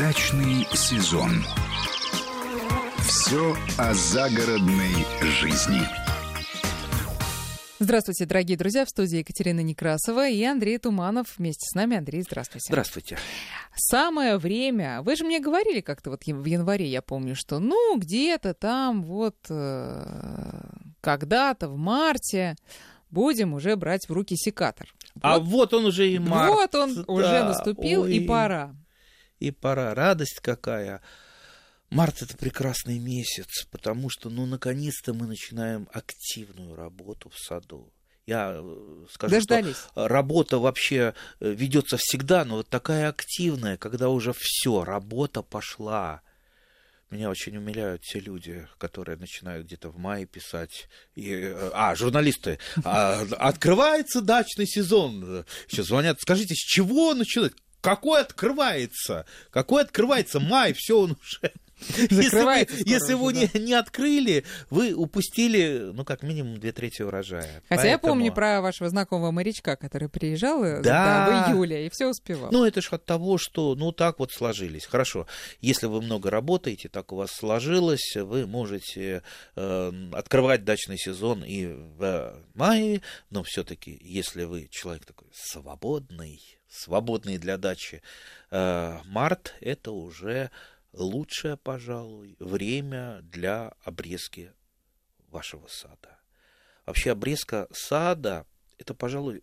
Дачный сезон. Все о загородной жизни. Здравствуйте, дорогие друзья, в студии Екатерина Некрасова и Андрей Туманов вместе с нами. Андрей, здравствуйте. Здравствуйте. Самое время. Вы же мне говорили как-то вот в январе, я помню, что ну где-то там вот э, когда-то в марте будем уже брать в руки секатор. А вот он уже и март. Вот он Да, уже наступил, ой, и пора. И пора. Радость какая. Март это прекрасный месяц, потому что, ну, наконец-то мы начинаем активную работу в саду. Я э, скажу, Дождались. что работа вообще э, ведется всегда, но вот такая активная, когда уже все, работа пошла. Меня очень умиляют те люди, которые начинают где-то в мае писать. И, э, а, журналисты. А, открывается дачный сезон. Сейчас звонят. Скажите, с чего начинать? Какой открывается? Какой открывается? Май, все он уже. Если вы, Закрывается если вы уже, не, не открыли, вы упустили, ну, как минимум, две трети урожая. Хотя я Поэтому- помню про вашего знакомого морячка, который приезжал э, Да. в июле и все успевал. Ну, это же от того, что, ну, так вот сложились. Хорошо, если вы много работаете, так у вас сложилось, вы можете э, открывать дачный сезон и в мае, но все-таки, если вы человек такой свободный, свободный для дачи, э, март это уже лучшее, пожалуй, время для обрезки вашего сада. Вообще обрезка сада это, пожалуй,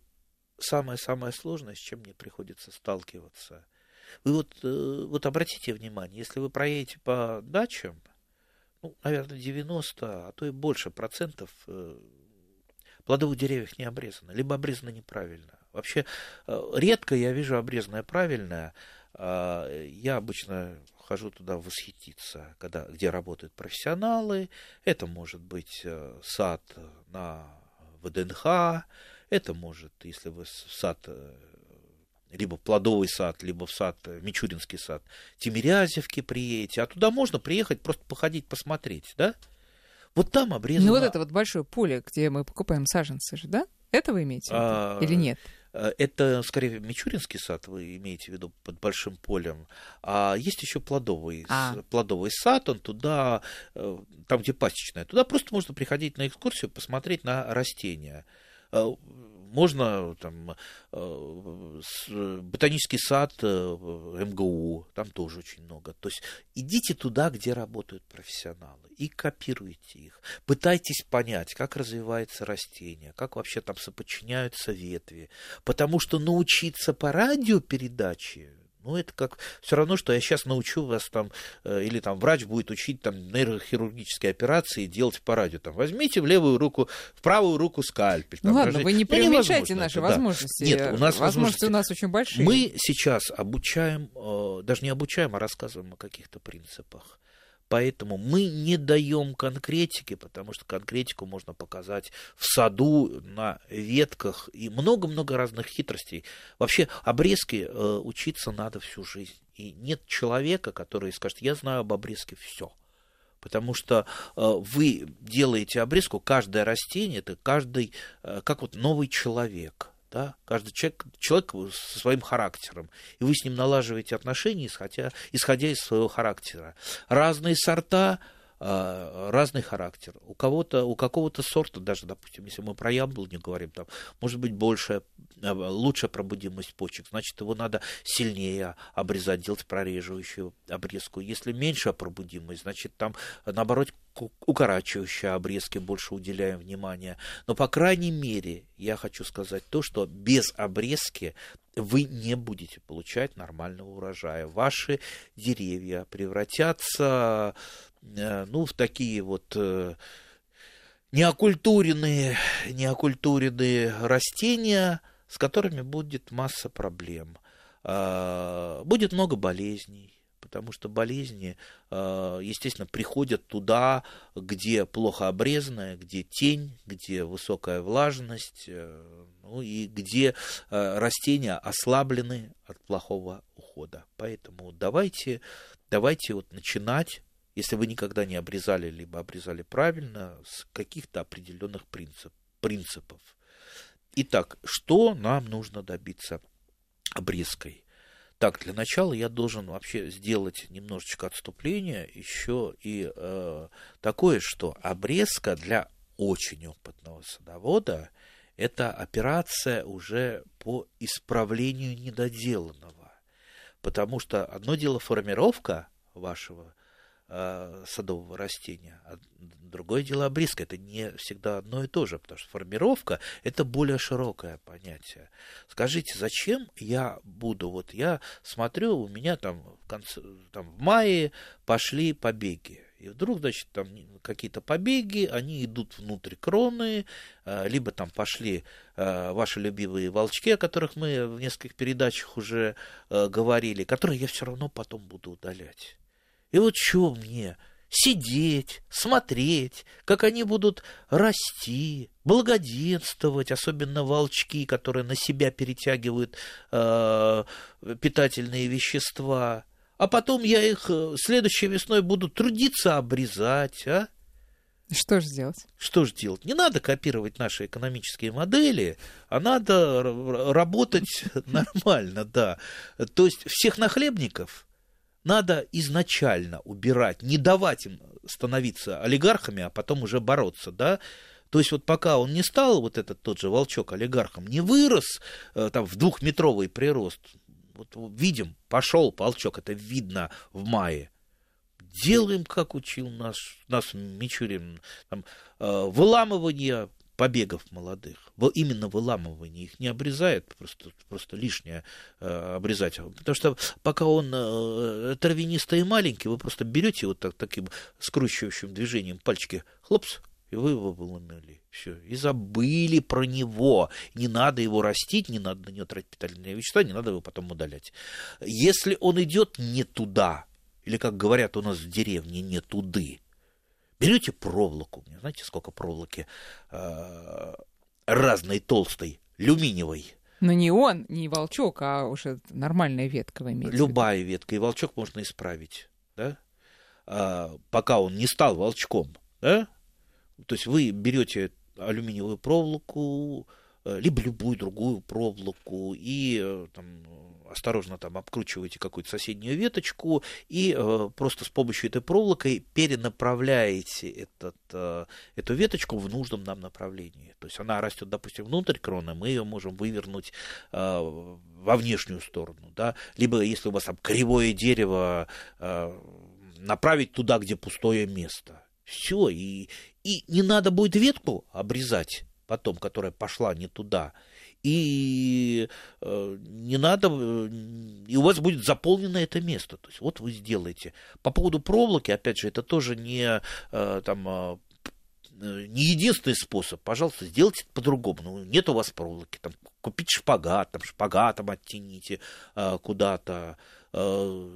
самое-самое сложное, с чем мне приходится сталкиваться. Вы вот, э, вот обратите внимание, если вы проедете по дачам, ну, наверное, 90, а то и больше процентов э, плодовых деревьев не обрезано, либо обрезано неправильно. Вообще, э, редко я вижу обрезанное правильное. А, Я обычно хожу туда восхититься, когда, где работают профессионалы. Это может быть э, сад на ВДНХ, это может, если вы в сад, э, либо плодовый сад, либо в сад, э, Мичуринский сад, Тимирязевки приедете, а туда можно приехать, просто походить, посмотреть, да? Вот там обрезано... Ну вот это вот большое поле, где мы покупаем саженцы же, да? Это вы имеете в виду? А, Или нет? Э, Это, скорее, Мичуринский сад, вы имеете в виду под большим полем. А есть еще плодовый, А. плодовый сад, он туда, э, там, где пасечная, туда просто можно приходить на экскурсию, посмотреть на растения. Можно там э, ботанический сад э, МГУ, там тоже очень много. То есть идите туда, где работают профессионалы, и копируйте их. Пытайтесь понять, как развивается растение, как вообще там соподчиняются ветви. Потому что научиться по радиопередаче, ну, это как все равно, что я сейчас научу вас там, э, или там врач будет учить там нейрохирургические операции делать по радио. Там, возьмите в левую руку, в правую руку скальпель. Ну там, ладно, дрожите. вы не Ну, преуменьшайте невозможно наши это, да. возможности. Нет, у нас возможности у нас очень большие. Мы сейчас обучаем, э, даже не обучаем, а рассказываем о каких-то принципах. Поэтому мы не даем конкретики, потому что конкретику можно показать в саду, на ветках и много-много разных хитростей. Вообще обрезки э, учиться надо всю жизнь. И нет человека, который скажет, я знаю об обрезке все. Потому что э, вы делаете обрезку, каждое растение, это каждый, э, как вот новый человек. Да? Каждый человек, человек со своим характером. И вы с ним налаживаете отношения, исходя, исходя из своего характера. Разные сорта, разный характер. У кого-то, у какого-то сорта, даже, допустим, если мы про яблоню говорим, там может быть большая, э, лучшая пробудимость почек, значит, его надо сильнее обрезать, делать прореживающую обрезку. Если меньшая пробудимость, значит, там, наоборот, укорачивающие обрезки больше уделяем внимания. Но, по крайней мере, я хочу сказать то, что без обрезки вы не будете получать нормального урожая. Ваши деревья превратятся ну, в такие вот э, неокультуренные, неокультуренные растения, с которыми будет масса проблем. А, Будет много болезней, потому что болезни, а, естественно, приходят туда, где плохо обрезанное, где тень, где высокая влажность, э, ну и где э, растения ослаблены от плохого ухода. Поэтому давайте, давайте вот начинать если вы никогда не обрезали, либо обрезали правильно, с каких-то определенных принцип, принципов. Итак, что нам нужно добиться обрезкой? Так, для начала я должен вообще сделать немножечко отступления еще и э, такое, что обрезка для очень опытного садовода это операция уже по исправлению недоделанного. Потому что одно дело формировка вашего э, садового растения, а другое дело обрезка. Это не всегда одно и то же, потому что формировка – это более широкое понятие. Скажите, зачем я буду, вот я смотрю, у меня там в, конце, там в мае пошли побеги. И вдруг, значит, там какие-то побеги, они идут внутрь кроны, э, либо там пошли э, ваши любимые волчки, о которых мы в нескольких передачах уже говорили, которые я все равно потом буду удалять. И вот что мне? Сидеть, смотреть, как они будут расти, благоденствовать, особенно волчки, которые на себя перетягивают э, питательные вещества. А потом я их э, следующей весной буду трудиться обрезать, а? Что же делать? Что же делать? Не надо копировать наши экономические модели, а надо работать нормально, да. То есть всех нахлебников надо изначально убирать, не давать им становиться олигархами, а потом уже бороться, да, то есть вот пока он не стал, вот этот тот же волчок олигархом, не вырос э, там в двухметровый прирост, вот видим, пошел волчок, это видно в мае, делаем, как учил нас, нас Мичурин, там, э, выламывание побегов молодых. Именно выламывание их не обрезает, просто, просто лишнее э, обрезать. Потому что пока он э, травянистый и маленький, вы просто берете вот так, таким скручивающим движением пальчики, хлопс, и вы его выломили. Все. И забыли про него. Не надо его растить, не надо на него тратить питательные вещества, не надо его потом удалять. Если он идет не туда, или, как говорят у нас в деревне, не туды, Берете проволоку, знаете, сколько проволоки э, разной толстой, люминиевой. Но не он, не волчок, а уже нормальная ветка вы имеете. Любая ветка, и волчок можно исправить, да? А, пока он не стал волчком, да? То есть вы берете алюминиевую проволоку, либо любую другую проволоку, и э, там, осторожно там обкручиваете какую-то соседнюю веточку и э, просто с помощью этой проволокой перенаправляете этот, э, эту веточку в нужном нам направлении. То есть она растет, допустим, внутрь кроны, мы ее можем вывернуть э, во внешнюю сторону, да, либо если у вас там кривое дерево, э, направить туда, где пустое место. Все, и, и не надо будет ветку обрезать потом, которая пошла не туда и э, не надо, э, и у вас будет заполнено это место. То есть вот вы сделаете. По поводу проволоки, опять же, это тоже не э, там э, не единственный способ, пожалуйста, сделайте по-другому. Ну, нет у вас проволоки, там, купить шпагат, там, шпагатом оттяните э, куда-то э,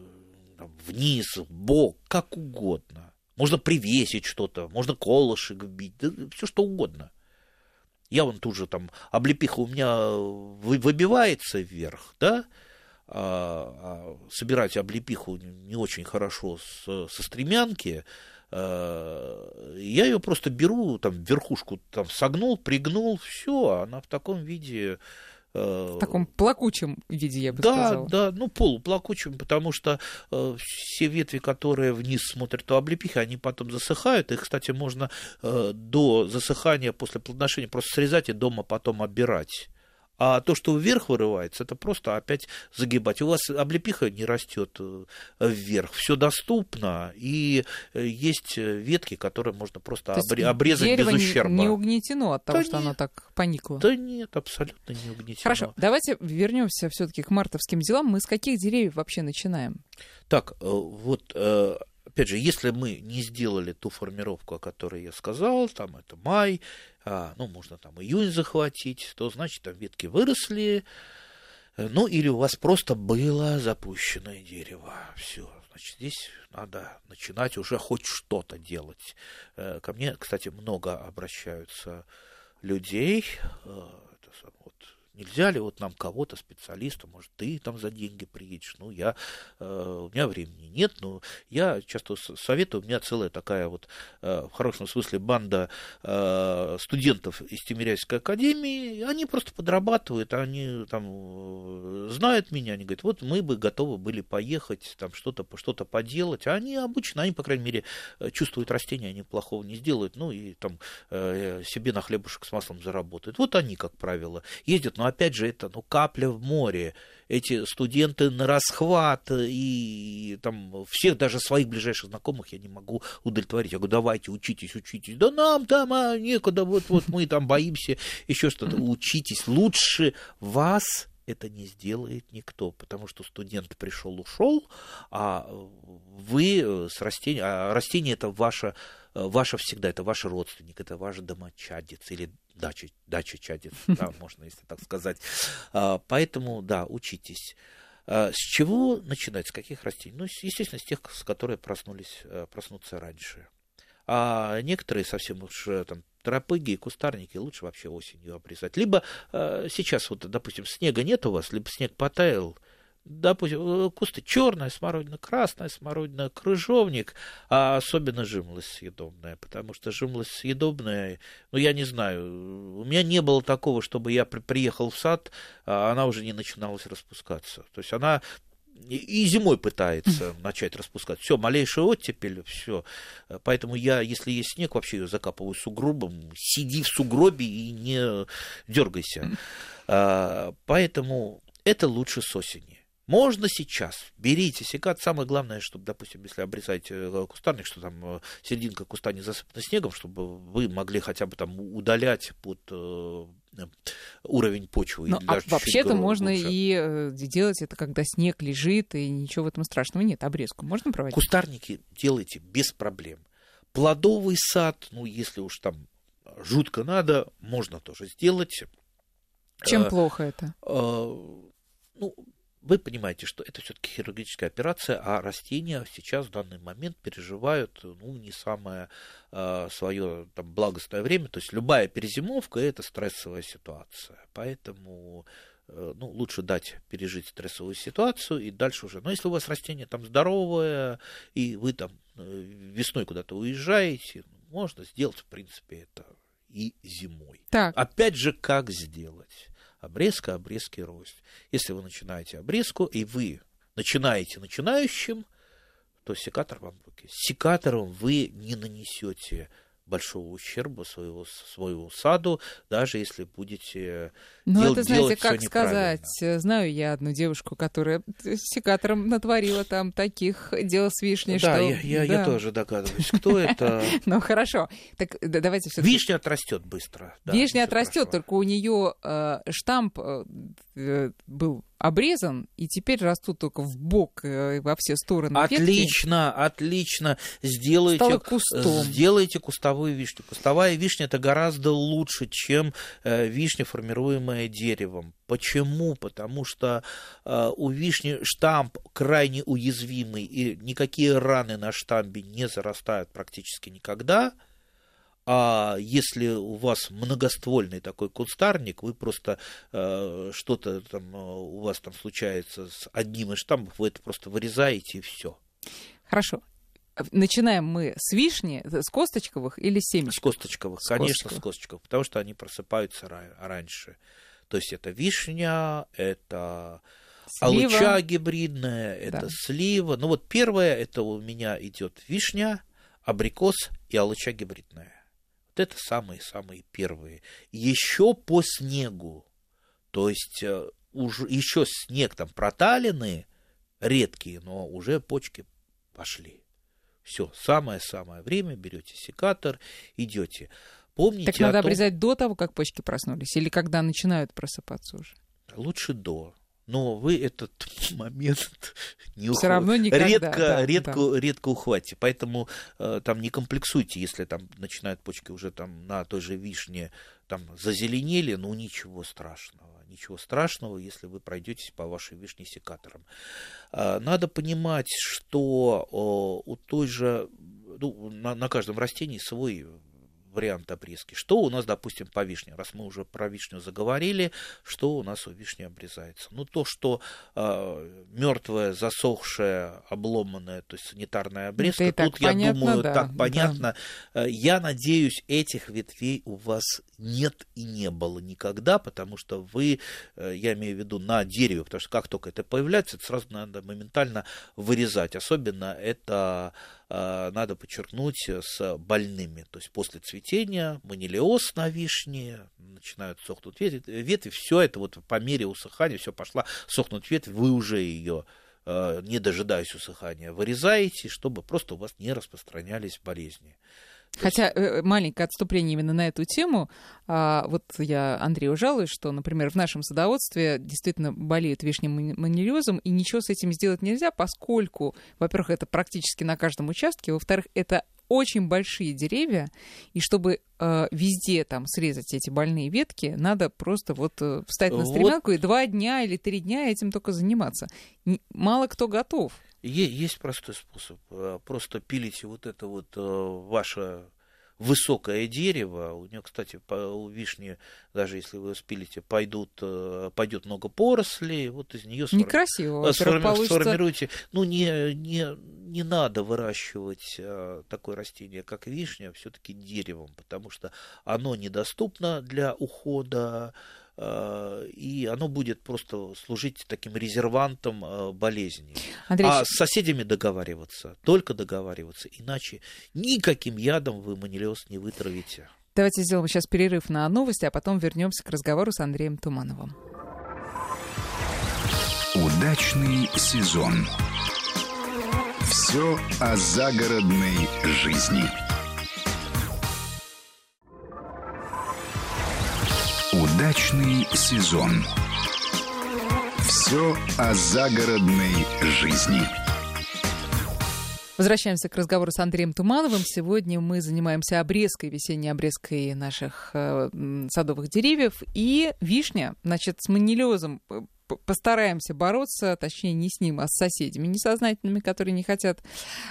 вниз, в бок, как угодно. Можно привесить что-то, можно колышек вбить, да, все что угодно. Я вон тут же там, облепиха у меня выбивается вверх, да, а, а собирать облепиху не очень хорошо с, со стремянки, а, я ее просто беру, там, верхушку там согнул, пригнул, все, она в таком виде Э, в таком плакучем виде, я бы да, сказала. Да, да, ну полуплакучем, потому что э, все ветви, которые вниз смотрят у облепихи, они потом засыхают. Их, кстати, можно э, до засыхания после плодоношения просто срезать и дома потом оббирать. А то, что вверх вырывается, это просто опять загибать. У вас облепиха не растет э, вверх. Все доступно, и э, есть ветки, которые можно просто обре- обрезать без ущерба. Не, не угнетено от того, да что нет. оно так поникло. Да нет, абсолютно не угнетено. Хорошо, давайте вернемся все-таки к мартовским делам. Мы с каких деревьев вообще начинаем? Так, э, вот опять же, если мы не сделали ту формировку, о которой я сказал, там это май, а, ну, можно там июнь захватить, то значит там ветки выросли, э, ну, или у вас просто было запущенное дерево. Все, значит, здесь надо начинать уже хоть что-то делать. Э, ко мне, кстати, много обращаются людей, э, нельзя ли вот нам кого-то, специалиста, может, ты там за деньги приедешь, ну, я, э, у меня времени нет, но я часто советую, у меня целая такая вот, э, в хорошем смысле, банда э, студентов из Тимирязевской академии, они просто подрабатывают, они там э, знают меня, они говорят, вот мы бы готовы были поехать, там что-то что поделать, а они обычно, они, по крайней мере, э, чувствуют растения, они плохого не сделают, ну, и там э, себе на хлебушек с маслом заработают. Вот они, как правило, ездят, но опять же это ну, капля в море. Эти студенты на расхват, и там всех, даже своих ближайших знакомых я не могу удовлетворить. Я говорю, давайте, учитесь, учитесь. Да нам там а, некуда, вот, вот мы там боимся, еще что-то. Учитесь. Лучше вас это не сделает никто, потому что студент пришел, ушел, а вы с растением, а растение это ваше, ваше всегда, это ваш родственник, это ваш домочадец или дача, дача чадец, да, можно, если так сказать. А, поэтому, да, учитесь. А, с чего начинать, с каких растений? Ну, естественно, с тех, с которых проснулись, э, проснуться раньше. А некоторые совсем уж э, там тропыги и кустарники лучше вообще осенью обрезать. Либо э, сейчас вот, допустим, снега нет у вас, либо снег потаял, допустим, э, кусты черная смородина, красная смородина, крыжовник, а особенно жимлость съедобная, потому что жимлость съедобная, ну, я не знаю, у меня не было такого, чтобы я при, приехал в сад, а она уже не начиналась распускаться. То есть она и зимой пытается начать распускаться. Все, малейшая оттепель, все. Поэтому я, если есть снег, вообще ее закапываю сугробом. Сиди в сугробе и не дергайся. А, поэтому это лучше с осени. Можно сейчас. Берите секат. Самое главное, чтобы, допустим, если обрезаете э, кустарник, что там э, серединка куста не засыпана снегом, чтобы вы могли хотя бы там удалять под э, уровень почвы. Ну, а вообще-то можно лучше. и делать это, когда снег лежит, и ничего в этом страшного нет. Обрезку можно проводить? Кустарники делайте без проблем. Плодовый сад, ну, если уж там жутко надо, можно тоже сделать. Чем плохо это? Ну, вы понимаете, что это все-таки хирургическая операция, а растения сейчас в данный момент переживают ну, не самое э, свое там, благостное время. То есть любая перезимовка это стрессовая ситуация. Поэтому э, ну, лучше дать пережить стрессовую ситуацию и дальше уже. Но если у вас растение там здоровое, и вы там э, весной куда-то уезжаете, можно сделать, в принципе, это и зимой. Так. Опять же, как сделать? Обрезка, обрезки, рост. Если вы начинаете обрезку, и вы начинаете начинающим, то секатор вам в руки. Секатором вы не нанесете большого ущерба своего, своему саду, даже если будете Ну, дел, это, знаете, как сказать, знаю я одну девушку, которая секатором натворила там таких дел с вишней, да, что... Я, я, да, я тоже догадываюсь, кто это. Ну, хорошо. Так давайте все Вишня отрастет быстро. Вишня отрастет, только у нее э, штамп э, был обрезан, и теперь растут только в бок э, во все стороны. Отлично, ветки. отлично. Сделайте, сделайте кустовую вишню. Кустовая вишня это гораздо лучше, чем э, вишня, формируемая деревом. Почему? Потому что э, у вишни штамп крайне уязвимый, и никакие раны на штамбе не зарастают практически никогда. А если у вас многоствольный такой кустарник, вы просто э, что-то там э, у вас там случается с одним из штампов, вы это просто вырезаете и все. Хорошо. Начинаем мы с вишни, с косточковых или с семечек? С косточковых, с конечно, косточковых. с косточковых, потому что они просыпаются раньше. То есть это вишня, это слива. алыча гибридная, это да. слива. Ну вот первое, это у меня идет вишня, абрикос и алыча гибридная. Вот это самые-самые первые. Еще по снегу, то есть э, уже еще снег там проталенные, редкие, но уже почки пошли. Все, самое-самое время, берете секатор, идете. Помните так надо том... обрезать до того, как почки проснулись, или когда начинают просыпаться уже? Лучше до но вы этот момент не Все равно никогда, редко, да, редко, да. редко ухватите. Поэтому э, там не комплексуйте, если там начинают почки уже там на той же вишне там зазеленели, ну ничего страшного. Ничего страшного, если вы пройдетесь по вашей вишне секатором. Э, надо понимать, что э, у той же, ну, на, на каждом растении свой вариант обрезки. Что у нас, допустим, по вишне? Раз мы уже про вишню заговорили, что у нас у вишни обрезается? Ну, то, что э, мертвая, засохшая, обломанная, то есть санитарная обрезка, Это тут, я понятно, думаю, да, так да. понятно. Э, Я надеюсь, этих ветвей у вас нет и не было никогда, потому что вы, э, я имею в виду на дереве, потому что как только это появляется, это сразу надо моментально вырезать. Особенно это э, надо подчеркнуть с больными. То есть после цветения манилиоз на вишне, начинают сохнуть ветви, ветви все это вот по мере усыхания, все пошла сохнуть ветвь, вы уже ее э, не дожидаясь усыхания, вырезаете, чтобы просто у вас не распространялись болезни. Хотя э, маленькое отступление именно на эту тему. А, вот я Андрею жалуюсь, что, например, в нашем садоводстве действительно болеют вишним мани- манилиозом, и ничего с этим сделать нельзя, поскольку, во-первых, это практически на каждом участке, во-вторых, это очень большие деревья, и чтобы э, везде там срезать эти больные ветки, надо просто вот э, встать на Вот. стремянку и два дня или три дня этим только заниматься. Н- Мало кто готов. Есть простой способ. Э, Просто пилите вот это вот э, ваше высокое дерево. У нее, кстати, по- у вишни, даже если вы спилите, пойдут, э, пойдет много порослей, вот из нее Некрасиво. во-первых, Сформи- получится. Сформируйте. Ну, не, не, не надо выращивать э, такое растение, как вишня, все-таки деревом, потому что оно недоступно для ухода, э, и оно будет просто служить таким резервантом э, болезней. Андрей, А с соседями договариваться, только договариваться, иначе никаким ядом вы манилиоз не вытравите. Давайте сделаем сейчас перерыв на новости, а потом вернемся к разговору с Андреем Тумановым. Удачный сезон. Все о загородной жизни. Удачный сезон. Все о загородной жизни. Возвращаемся к разговору с Андреем Тумановым. Сегодня мы занимаемся обрезкой, весенней обрезкой наших э, садовых деревьев. И вишня, значит, с манилиозом п- п- постараемся бороться, точнее, не с ним, а с соседями несознательными, которые не хотят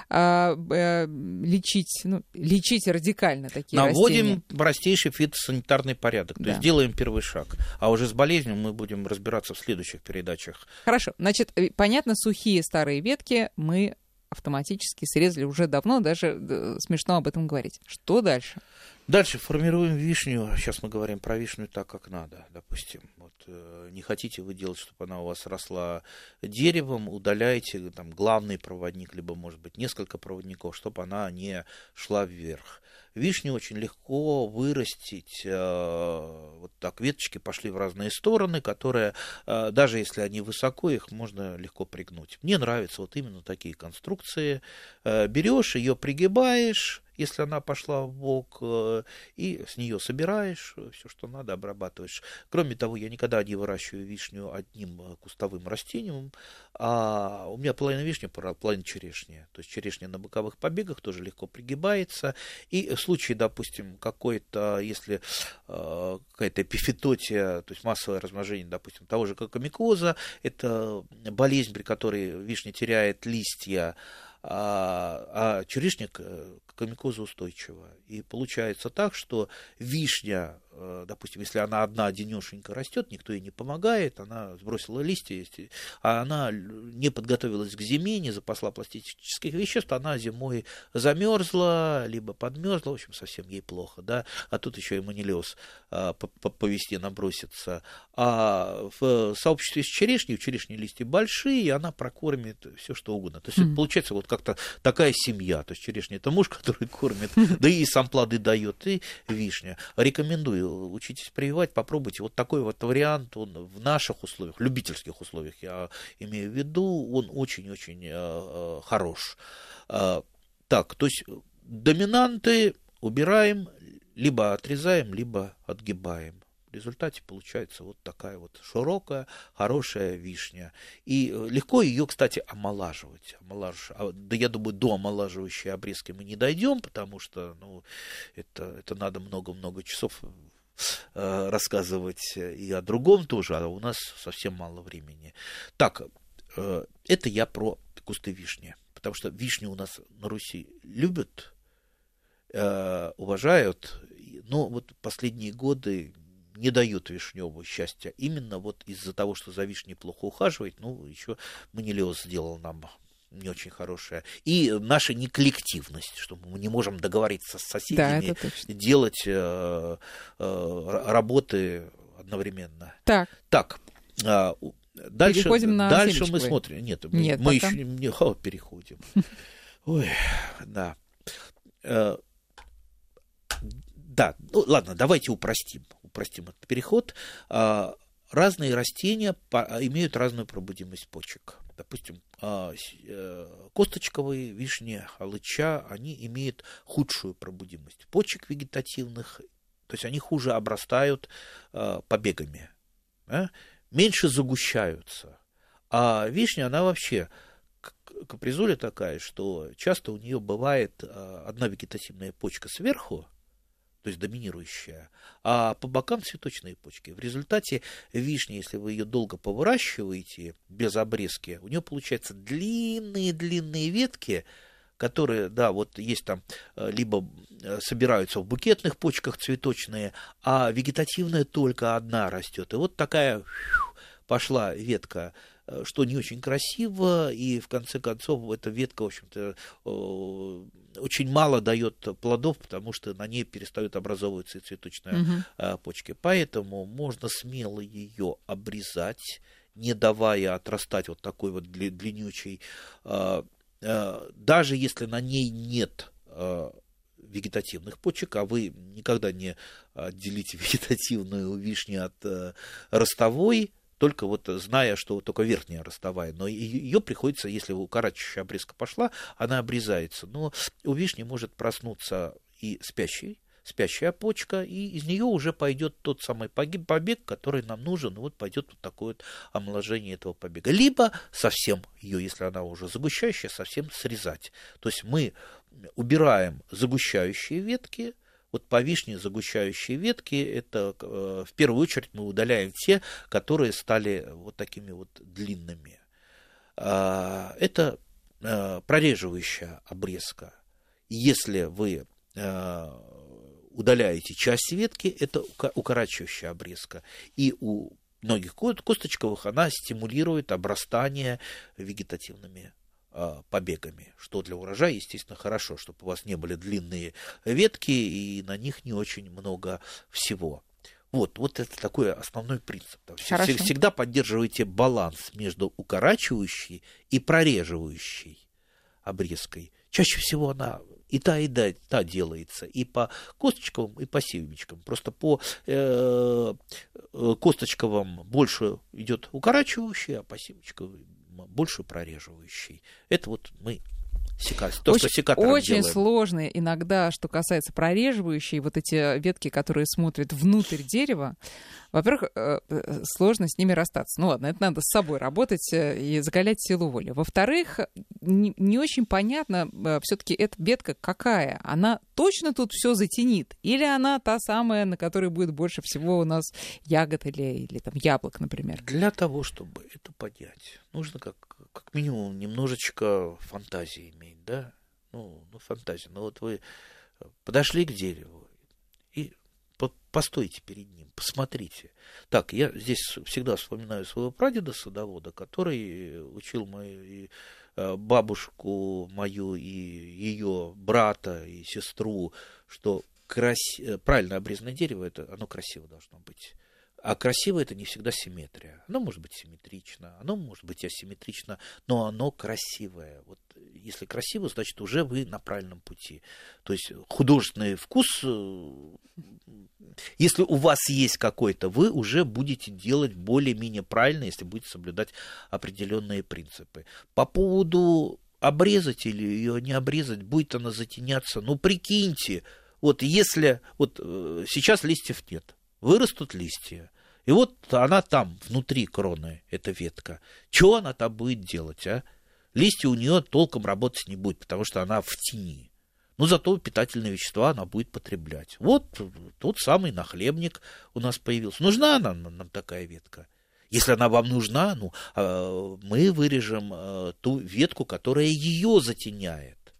а, э, лечить, ну, лечить радикально такие растения. Наводим простейший фитосанитарный порядок, то Да. есть делаем первый шаг. А уже с болезнью мы будем разбираться в следующих передачах. Хорошо, значит, э, понятно, сухие старые ветки мы автоматически срезали уже давно, даже э, смешно об этом говорить. Что дальше? Дальше формируем вишню. Сейчас мы говорим про вишню так, как надо, допустим. Вот, э, не хотите вы делать, чтобы она у вас росла деревом, удаляете там, главный проводник, либо, может быть, несколько проводников, чтобы она не шла вверх. Вишню очень легко вырастить. э, вот так веточки пошли в разные стороны, которые, э, даже если они высоко, их можно легко пригнуть. Мне нравятся вот именно такие конструкции. Э, Берешь ее, пригибаешь, если она пошла в бок, э, и с нее собираешь все, что надо, обрабатываешь. Кроме того, я никогда не выращиваю вишню одним э, кустовым растением, а у меня половина вишни, половина черешни. То есть черешня на боковых побегах тоже легко пригибается. И в случае, допустим, какой-то, если э, какая-то эпифитотия, то есть массовое размножение, допустим, того же кокомикоза, это болезнь, при которой вишня теряет листья, а, а черешник э, к комикозу устойчива. И получается так, что вишня, э, допустим, если она одна одинешенька растет, никто ей не помогает, она сбросила листья, а она не подготовилась к зиме, не запасла пластических веществ, она зимой замерзла, либо подмерзла, в общем, совсем ей плохо, да, а тут еще и манилиоз а, по, по- по весне набросится. А в сообществе с черешней, черешни листья большие, и она прокормит все, что угодно. То есть это Мгм. получается вот как-то такая семья. То есть черешня это муж, который кормит, да и сам плоды дает, и вишня. Рекомендую, учитесь прививать, попробуйте. Вот такой вот вариант, он в наших условиях, любительских условиях, я имею в виду, он очень-очень э, э, хорош. А, Так, то есть доминанты убираем, либо отрезаем, либо отгибаем. В результате получается вот такая вот широкая, хорошая вишня. И э, легко ее, кстати, омолаживать. Омолаж... а, Да я думаю, до омолаживающей обрезки мы не дойдем, потому что ну, это, это надо много-много часов э, рассказывать и о другом тоже, а у нас совсем мало времени. Так, э, это я про кусты вишни. Потому что вишню у нас на Руси любят, э, уважают но вот последние годы не дают вишневого счастья. Именно вот из-за того, что за вишней плохо ухаживать, ну, еще манилиоз сделал нам не очень хорошая. И наша неколлективность, что мы не можем договориться с соседями, да, делать э, э, работы одновременно. Так. Так. Э, дальше, на дальше мы смотрим. Нет, Нет мы пока. еще не о, переходим. Ой, да. Э, да, ну ладно, давайте упростим, упростим этот переход. Э, разные растения имеют разную пробудимость почек допустим, а, э, косточковые вишни, алыча, они имеют худшую пробудимость почек вегетативных, то есть они хуже обрастают а, побегами, меньше загущаются. А вишня, она вообще капризуля такая, что часто у нее бывает а, одна вегетативная почка сверху, то есть доминирующая, а по бокам цветочные почки. В результате вишня, если вы ее долго повыращиваете без обрезки, у нее получаются длинные-длинные ветки, которые, да, вот есть там, э, либо э, собираются в букетных почках цветочные, а вегетативная только одна растет. И вот такая пошла ветка что не очень красиво, и в конце концов эта ветка, в общем-то, очень мало дает плодов, потому что на ней перестают образовываться и цветочные угу. почки. Поэтому можно смело ее обрезать, не давая отрастать вот такой вот длиннючей, а, а, даже если на ней нет вегетативных почек, а вы никогда не отделите вегетативную вишни от э, ростовой, только вот зная, что только верхняя ростовая, но ее приходится, если укорачивающая обрезка пошла, она обрезается. Но у вишни может проснуться и спящий, спящая почка, и из нее уже пойдет тот самый побег, который нам нужен, и вот пойдет вот такое вот омоложение этого побега. Либо совсем ее, если она уже загущающая, совсем срезать. То есть мы убираем загущающие ветки, вот по вишне загущающие ветки, это э, в первую очередь мы удаляем те, которые стали вот такими вот длинными. А, это э, прореживающая обрезка. Если вы э, удаляете часть ветки, это укорачивающая обрезка. И у многих косточковых она стимулирует обрастание вегетативными побегами, что для урожая, естественно, хорошо, чтобы у вас не были длинные ветки и на них не очень много всего. Вот, вот это такой основной принцип. Хорошо. Всегда поддерживайте баланс между укорачивающей и прореживающей обрезкой. Чаще всего она и та, и та, та делается, и по косточковым, и по семечкам. Просто по э, э косточковым больше идет укорачивающая, а по семечковым больше прореживающий. Это вот мы то, очень, что Очень делаем. сложно иногда, что касается прореживающей, вот эти ветки, которые смотрят внутрь дерева. Во-первых, э, э, сложно с ними расстаться. Ну ладно, это надо с собой работать э, и закалять силу воли. Во-вторых, не, не очень понятно все-таки эта ветка какая. Она точно тут все затенит? Или она та самая, на которой будет больше всего у нас ягод или, или там яблок, например? Для того, чтобы это понять, нужно как, как минимум немножечко фантазии иметь, да? Ну, ну фантазия. Ну вот вы подошли к дереву и постойте перед ним, посмотрите. Так, я здесь всегда вспоминаю своего прадеда-садовода, который учил мою э, бабушку мою и ее брата и сестру, что краси... правильно обрезанное дерево, это оно красиво должно быть. А красиво это не всегда симметрия. Оно может быть симметрично, оно может быть асимметрично, но оно красивое. Вот если красиво, значит уже вы на правильном пути. То есть художественный вкус, э, если у вас есть какой-то, вы уже будете делать более-менее правильно, если будете соблюдать определенные принципы. По поводу обрезать или ее не обрезать, будет она затеняться. Ну, прикиньте, вот если вот э, сейчас листьев нет, вырастут листья. И вот она там, внутри кроны, эта ветка. Что она там будет делать, а? Листья у нее толком работать не будет, потому что она в тени. Но зато питательные вещества она будет потреблять. Вот тот самый нахлебник у нас появился. Нужна она нам такая ветка? Если она вам нужна, ну, а, мы вырежем а, ту ветку, которая ее затеняет.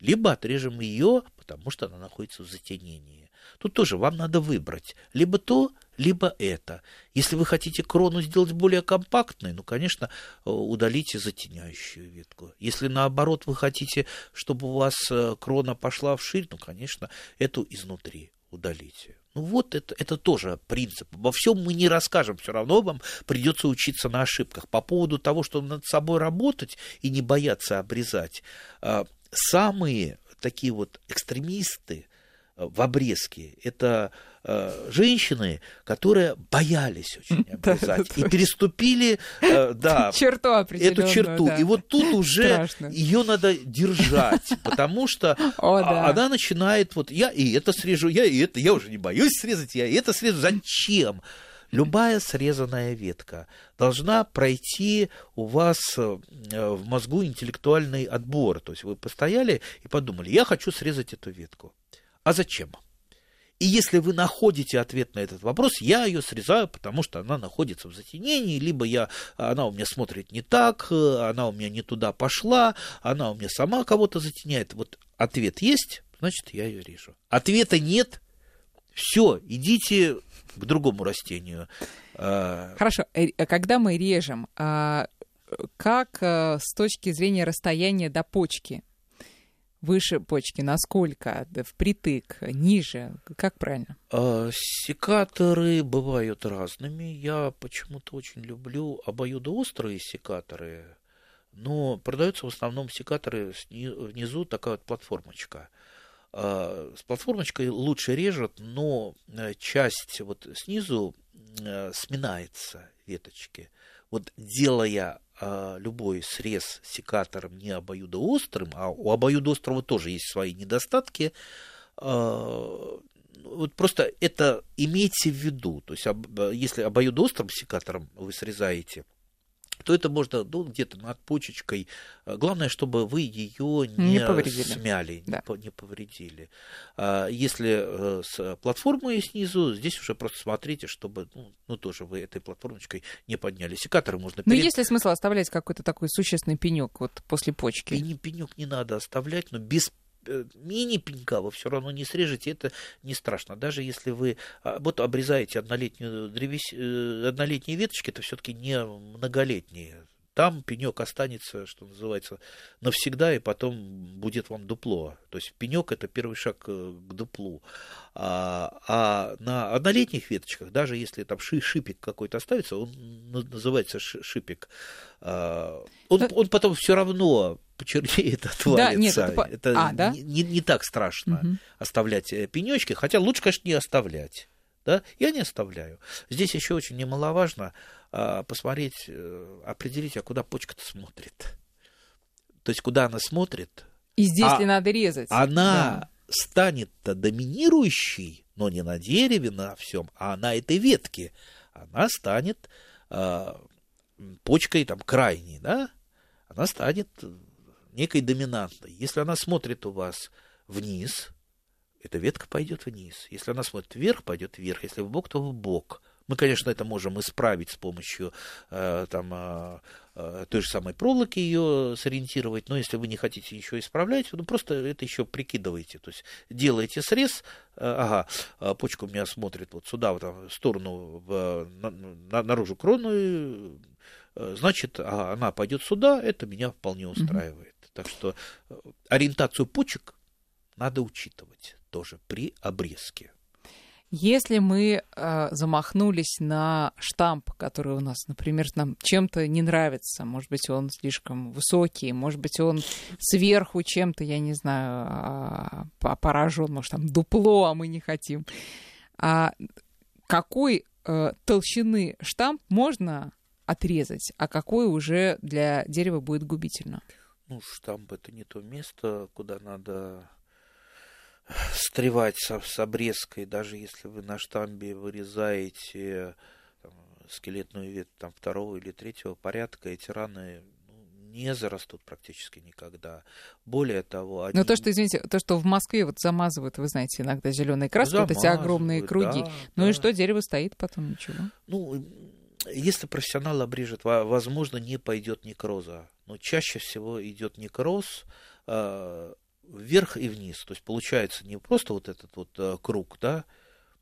Либо отрежем ее, потому что она находится в затенении. Тут тоже вам надо выбрать либо то, либо это. Если вы хотите крону сделать более компактной, ну, конечно, э, удалите затеняющую ветку. Если наоборот вы хотите, чтобы у вас э, крона пошла вширь, ну, конечно, эту изнутри удалите. Ну вот это, это тоже принцип. Во всем мы не расскажем, все равно вам придется учиться на ошибках. По поводу того, что над собой работать и не бояться обрезать, э, самые такие вот экстремисты, в обрезке. Это э, женщины, которые боялись очень обрезать и переступили э, да, черту эту черту. Да. И вот тут уже ее надо держать, потому что О, да. она начинает вот я и это срежу, я и это, я уже не боюсь срезать, я и это срежу. Зачем? Любая срезанная ветка должна пройти у вас э, в мозгу интеллектуальный отбор. То есть вы постояли и подумали, я хочу срезать эту ветку. А зачем? И если вы находите ответ на этот вопрос, я ее срезаю, потому что она находится в затенении, либо я, она у меня смотрит не так, она у меня не туда пошла, она у меня сама кого-то затеняет. Вот ответ есть, значит, я ее режу. Ответа нет, все, идите к другому растению. А, Хорошо, э, когда мы режем, а, как э, с точки зрения расстояния до почки? Выше почки, насколько, впритык, ниже, как правильно? А, секаторы бывают разными. Я почему-то очень люблю обоюдоострые секаторы, но продаются в основном секаторы внизу такая вот платформочка. А, с платформочкой лучше режет, но э, часть вот снизу э, сминается веточки. Вот делая любой срез секатором не обоюдоострым, а у обоюдоострого тоже есть свои недостатки, а, вот просто это имейте в виду. То есть, если обоюдоострым секатором вы срезаете то это можно ну, где-то над почечкой. А, главное, чтобы вы ее не, не повредили. смяли, да. не, повредили. А если э, с платформой снизу, здесь уже просто смотрите, чтобы ну, ну тоже вы этой платформочкой не подняли. Секаторы можно... Ну, перед... есть ли смысл оставлять какой-то такой существенный пенек вот после почки? Не пенек не надо оставлять, но без Э, мини-пенька вы все равно не срежете, это не страшно. Даже если вы а, вот обрезаете однолетнюю древес... Э, однолетние веточки, это все-таки не многолетние. Там пенек останется, что называется, навсегда, и потом будет вам дупло. То есть пенек это первый шаг э, к дуплу. А, а на однолетних веточках, даже если там шипик какой-то оставится, он называется шипик, а, он, он потом все равно почернеет, отвалится. Да, нет, это это а, да? не, не так страшно угу. оставлять э, пенечки, хотя лучше, конечно, не оставлять. Да? Я не оставляю. Здесь еще очень немаловажно посмотреть, а, определить, а куда почка-то смотрит. То есть, куда она смотрит. И здесь а ли надо резать? Она да. станет-то доминирующей, но не на дереве, на всем, а на этой ветке. Она станет а, почкой там крайней, да? Она станет некой доминантной. Если она смотрит у вас вниз, эта ветка пойдет вниз. Если она смотрит вверх, пойдет вверх. Если в бок, то в бок. Мы, конечно, это можем исправить с помощью э, там, э, э, той же самой проволоки ее сориентировать, но если вы не хотите ничего исправлять, ну просто это еще прикидываете. То есть делаете срез, э, ага, э, почка у меня смотрит вот сюда, вот, в сторону, в, на, на, наружу крону, э, значит, ага, она пойдет сюда, это меня вполне устраивает. Так что э, ориентацию почек надо учитывать тоже при обрезке. Если мы э, замахнулись на штамп, который у нас, например, нам чем-то не нравится, может быть, он слишком высокий, может быть, он сверху чем-то, я не знаю, э, поражен, может, там дупло, а мы не хотим. А какой э, толщины штамп можно отрезать, а какой уже для дерева будет губительно? ну, штамп это не то место, куда надо стревать с, с обрезкой, даже если вы на штамбе вырезаете там, скелетную ветвь там, второго или третьего порядка, эти раны ну, не зарастут практически никогда. Более того, они... Но то, что, извините, то, что в Москве вот замазывают, вы знаете, иногда зеленой краской, вот эти огромные круги. Да, ну да. и что, дерево стоит потом, ничего? Ну, если профессионал обрежет, возможно, не пойдет некроза. Но чаще всего идет некроз. Вверх и вниз. То есть получается не просто вот этот вот э, круг, да,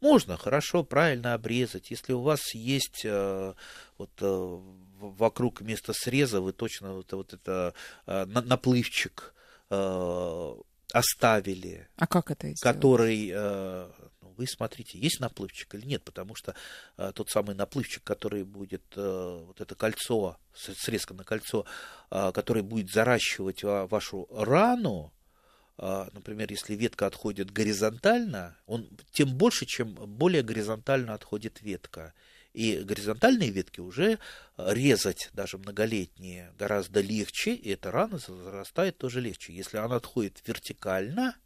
можно хорошо, правильно обрезать. Если у вас есть э, вот э, вокруг места среза, вы точно вот, вот это наплывчик оставили. А как это сделать? Который, ну, вы смотрите, есть наплывчик или нет, потому что тот самый наплывчик, который будет, вот это кольцо, срезка на кольцо, который будет заращивать вашу рану, например, если ветка отходит горизонтально, он тем больше, чем более горизонтально отходит ветка. И горизонтальные ветки уже резать, даже многолетние, гораздо легче, и эта рана зарастает тоже легче. Если она отходит вертикально,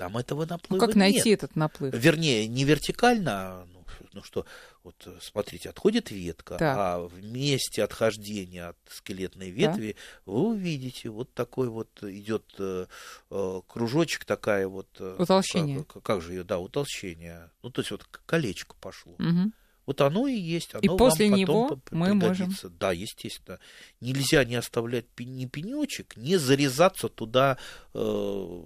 там этого наплыва ну, как найти нет. этот наплыв? Вернее, не вертикально, ну, ну что, вот смотрите, отходит ветка, так. а в месте отхождения от скелетной ветви да. вы увидите вот такой вот идет э, э, кружочек, такая вот... Э, утолщение. Как, как же ее, да, утолщение. Ну, то есть вот колечко пошло. Угу. Вот оно и есть. Оно и после вам него мы можем. Да, естественно. Нельзя не оставлять ни пенечек, не зарезаться туда э,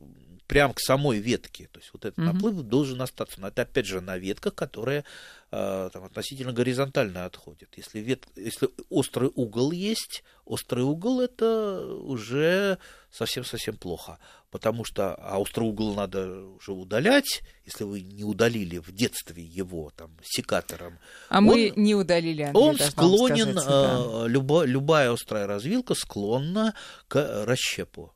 прям к самой ветке. То есть вот этот mm-hmm. наплыв должен остаться. Но это опять же на ветках, которые э, там, относительно горизонтально отходят. Если, вет... Если острый угол есть, острый угол это уже совсем-совсем плохо. Потому что а острый угол надо уже удалять, если вы не удалили в детстве его там секатором. А он, мы не удалили, Андрей, Он склонен, сказать, да. э, любо, любая острая развилка склонна к расщепу.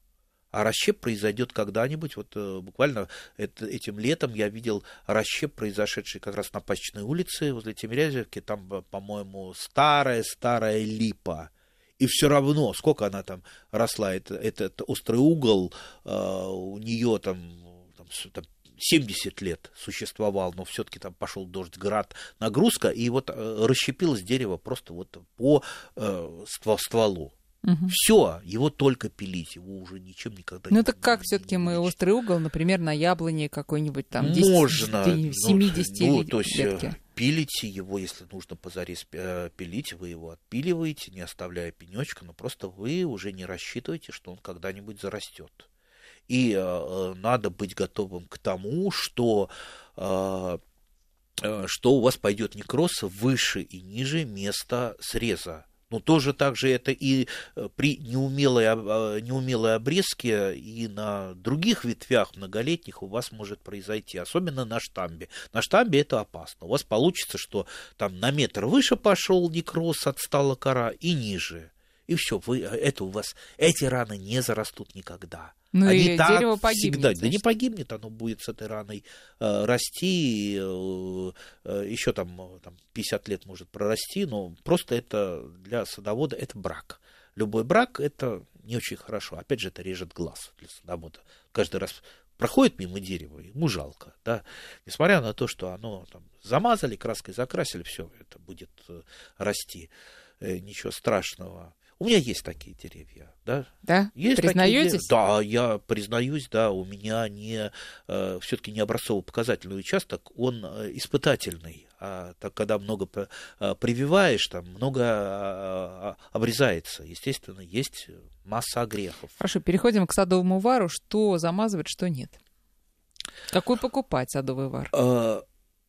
А расщеп произойдет когда-нибудь. Вот э, буквально это, этим летом я видел расщеп, произошедший как раз на Пасечной улице возле Тимирязевки. Там, э, по-моему, старая-старая липа. И все равно, сколько она там росла, это, этот острый угол, э, у нее там, там, там 70 лет существовал, но все-таки там пошел дождь, град, нагрузка, и вот э, расщепилось дерево просто вот по э, стволу. Угу. Все, его только пилить, его уже ничем никогда ну, не Ну так как все-таки мы острый угол, например, на яблоне какой-нибудь там 10, Можно, 70 ну, ну, то есть ветки. Э, пилите его, если нужно позарез э, пилить, вы его отпиливаете, не оставляя пенечка, но просто вы уже не рассчитываете, что он когда-нибудь зарастет. И э, э, надо быть готовым к тому, что э, что у вас пойдет некроз выше и ниже места среза ну, тоже так же это и э, при неумелой, а, неумелой обрезке и на других ветвях многолетних у вас может произойти, особенно на штамбе. На штамбе это опасно. У вас получится, что там на метр выше пошел некроз, отстала кора, и ниже. И все, вы, это у вас, эти раны не зарастут никогда. Ну Они и так дерево погибнет. Всегда. Значит. Да не погибнет, оно будет с этой раной э, расти, э, э, еще там, э, там 50 лет может прорасти, но просто это для садовода это брак. Любой брак это не очень хорошо. Опять же, это режет глаз для садовода. Каждый раз проходит мимо дерева, ему жалко, да, несмотря на то, что оно там замазали, краской закрасили, все, это будет э, расти, э, ничего страшного. У меня есть такие деревья, да? Да? Есть Признаетесь? Такие, да, я признаюсь, да, у меня не, э, все-таки не образцово-показательный участок, он э, испытательный. А так, когда много э, прививаешь, там много обрезается. Естественно, есть масса огрехов. Хорошо, переходим к садовому вару. Что замазывать, что нет? Какой покупать садовый вар?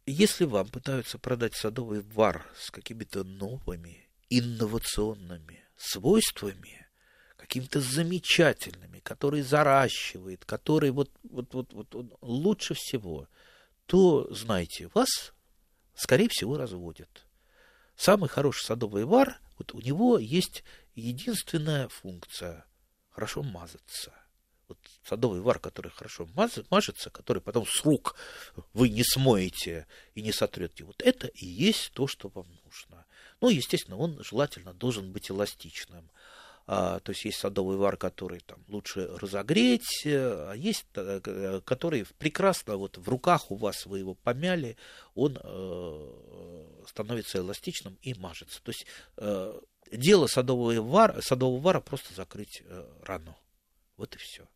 Если вам пытаются продать садовый вар с какими-то новыми, инновационными свойствами, какими-то замечательными, который заращивает, который вот, вот, вот, вот он лучше всего, то, знаете, вас, скорее всего, разводят. Самый хороший садовый вар, вот у него есть единственная функция – хорошо мазаться. Вот садовый вар, который хорошо мажется, который потом с рук вы не смоете и не сотрете, вот это и есть то, что вам нужно. Ну, естественно, он желательно должен быть эластичным. А, то есть есть садовый вар, который там лучше разогреть, а есть э, который прекрасно вот в руках у вас вы его помяли, он э, становится эластичным и мажется. То есть э, дело садового вара, садового вара просто закрыть э, рану. Вот и все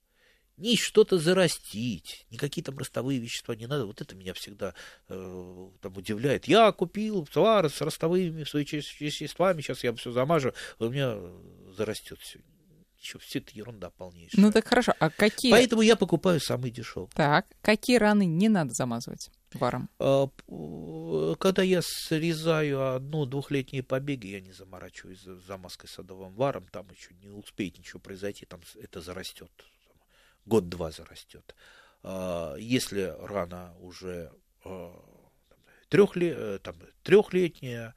ни что-то зарастить, никакие там ростовые вещества не надо. Вот это меня всегда э, там удивляет. Я купил товар с ростовыми веществами, сейчас я все замажу, у меня зарастет все. ничего, все это ерунда полнейшая. Ну так хорошо, а какие... Поэтому я покупаю самый дешевый. Так, какие раны не надо замазывать варом? А, когда я срезаю одну двухлетние побеги, я не заморачиваюсь замазкой садовым варом, там еще не успеет ничего произойти, там это зарастет, год-два зарастет. А, если рана уже а, трехлетняя, Э,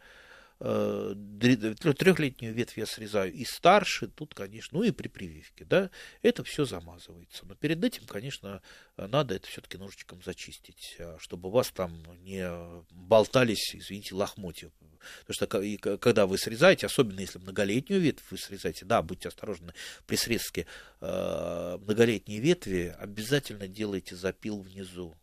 трехлетнюю ветвь я срезаю и старше, тут, конечно, ну и при прививке, да, это все замазывается. Но перед этим, конечно, надо это все-таки ножичком зачистить, а, чтобы у вас там не болтались, извините, лохмотья. Потому что когда вы срезаете, особенно если многолетнюю ветвь вы срезаете, да, будьте осторожны, при срезке э, многолетней ветви обязательно делайте запил внизу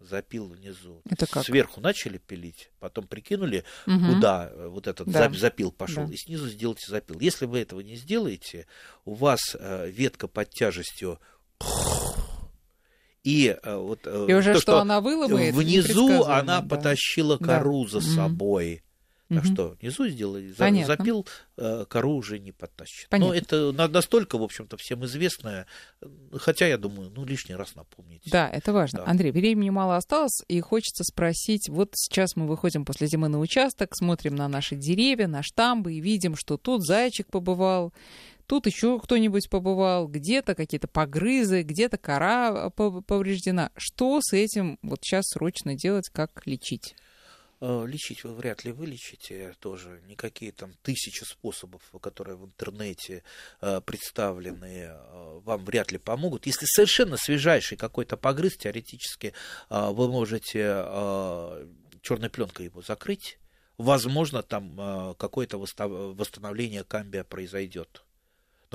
запил внизу. Это как? Сверху начали пилить, потом прикинули, угу. куда э, вот этот да. запил пошел, да. и снизу сделайте запил. Если вы этого не сделаете, у вас э, ветка под тяжестью и э, вот и уже то, что, что она выломает, внизу она да. потащила кору да. за собой. Так угу. что внизу сделали, Понятно. запил, э, кору уже не подтащит. Понятно. Но это настолько, в общем-то, всем известное, хотя, я думаю, ну, лишний раз напомнить. Да, это важно. Да. Андрей, времени мало осталось, и хочется спросить, вот сейчас мы выходим после зимы на участок, смотрим на наши деревья, на штамбы, и видим, что тут зайчик побывал, тут еще кто-нибудь побывал, где-то какие-то погрызы, где-то кора повреждена. Что с этим вот сейчас срочно делать, как лечить? Э, лечить вы вряд ли вылечите тоже. Никакие там тысячи способов, которые в интернете э, представлены, э, вам вряд ли помогут. Если совершенно свежайший какой-то погрыз, теоретически вы можете черной пленкой его закрыть. Возможно, там какое-то восстановление камбия произойдет.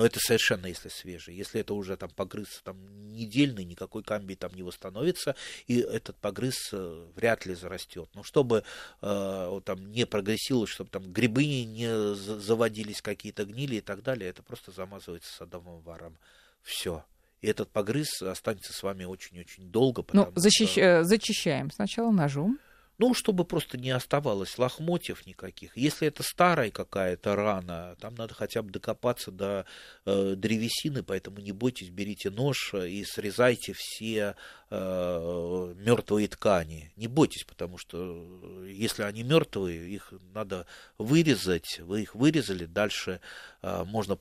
Но это совершенно если свежий. Если это уже там погрыз там, недельный, никакой камбий там не восстановится, и этот погрыз э, вряд ли зарастет. Но чтобы э, там не прогрессировалось, чтобы там грибы не заводились, какие-то гнили и так далее, это просто замазывается садовым варом. Все. И этот погрыз останется с вами очень-очень долго. Ну, защищ... что... Э, зачищаем сначала ножом. Ну, чтобы просто не оставалось лохмотьев никаких. Если это старая какая-то рана, там надо хотя бы докопаться до э, древесины, поэтому не бойтесь, берите нож и срезайте все э, мертвые ткани. Не бойтесь, потому что э, если они мертвые, их надо вырезать. Вы их вырезали, дальше э, можно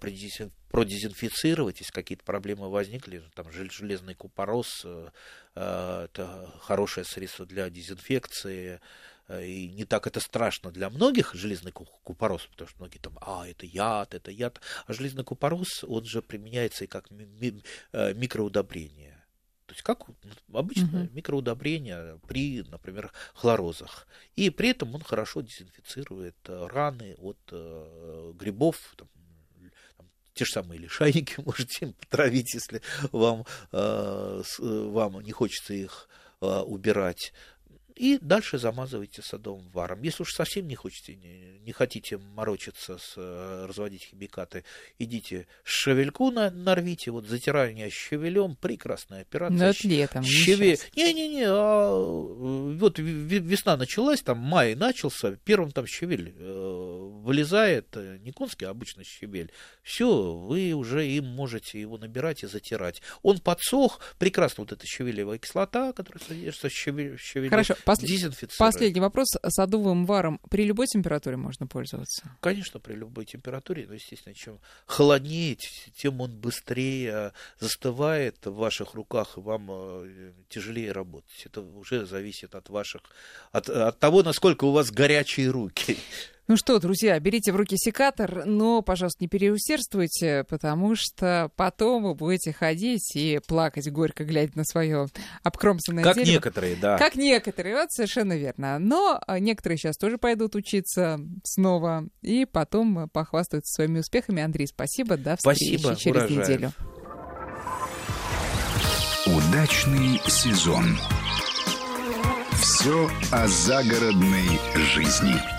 продезинфицировать, если какие-то проблемы возникли, там железный купорос, э, э, это хорошее средство для дезинфекции, э, и не так это страшно для многих железный купорос, потому что многие там, а, это яд, это яд, а железный купорос, он же применяется и как микроудобрение. То есть как обычное угу. микроудобрение при, например, хлорозах. И при этом он хорошо дезинфицирует раны от грибов, там, те же самые лишайники можете им потравить, если вам, э, вам не хочется их э, убирать и дальше замазывайте садовым варом. Если уж совсем не хотите, не, не хотите морочиться, с, э, разводить химикаты, идите шевельку на, нарвите, вот затирание щавелем, прекрасная операция. Но это летом, Щаве... Не-не-не, а, вот весна началась, там май начался, первым там щавель э, вылезает, э, не конский, а обычно щавель. Все, вы уже им можете его набирать и затирать. Он подсох, прекрасно вот эта щавелевая кислота, которая содержится в щавеле. Хорошо, Послед... Последний вопрос. Садовым варом при любой температуре можно пользоваться? Конечно, при любой температуре. Но, естественно, чем холоднее, тем он быстрее застывает в ваших руках, и вам э, тяжелее работать. Это уже зависит от ваших, от, от того, насколько у вас горячие руки. Ну что, друзья, берите в руки секатор, но, пожалуйста, не переусердствуйте, потому что потом вы будете ходить и плакать горько, глядя на свое обкромсанное как дерево. Как некоторые, да. Как некоторые, вот совершенно верно. Но а, некоторые сейчас тоже пойдут учиться снова и потом похвастаются своими успехами. Андрей, спасибо, до встречи спасибо, через урожай. неделю. Удачный сезон. Все о загородной жизни.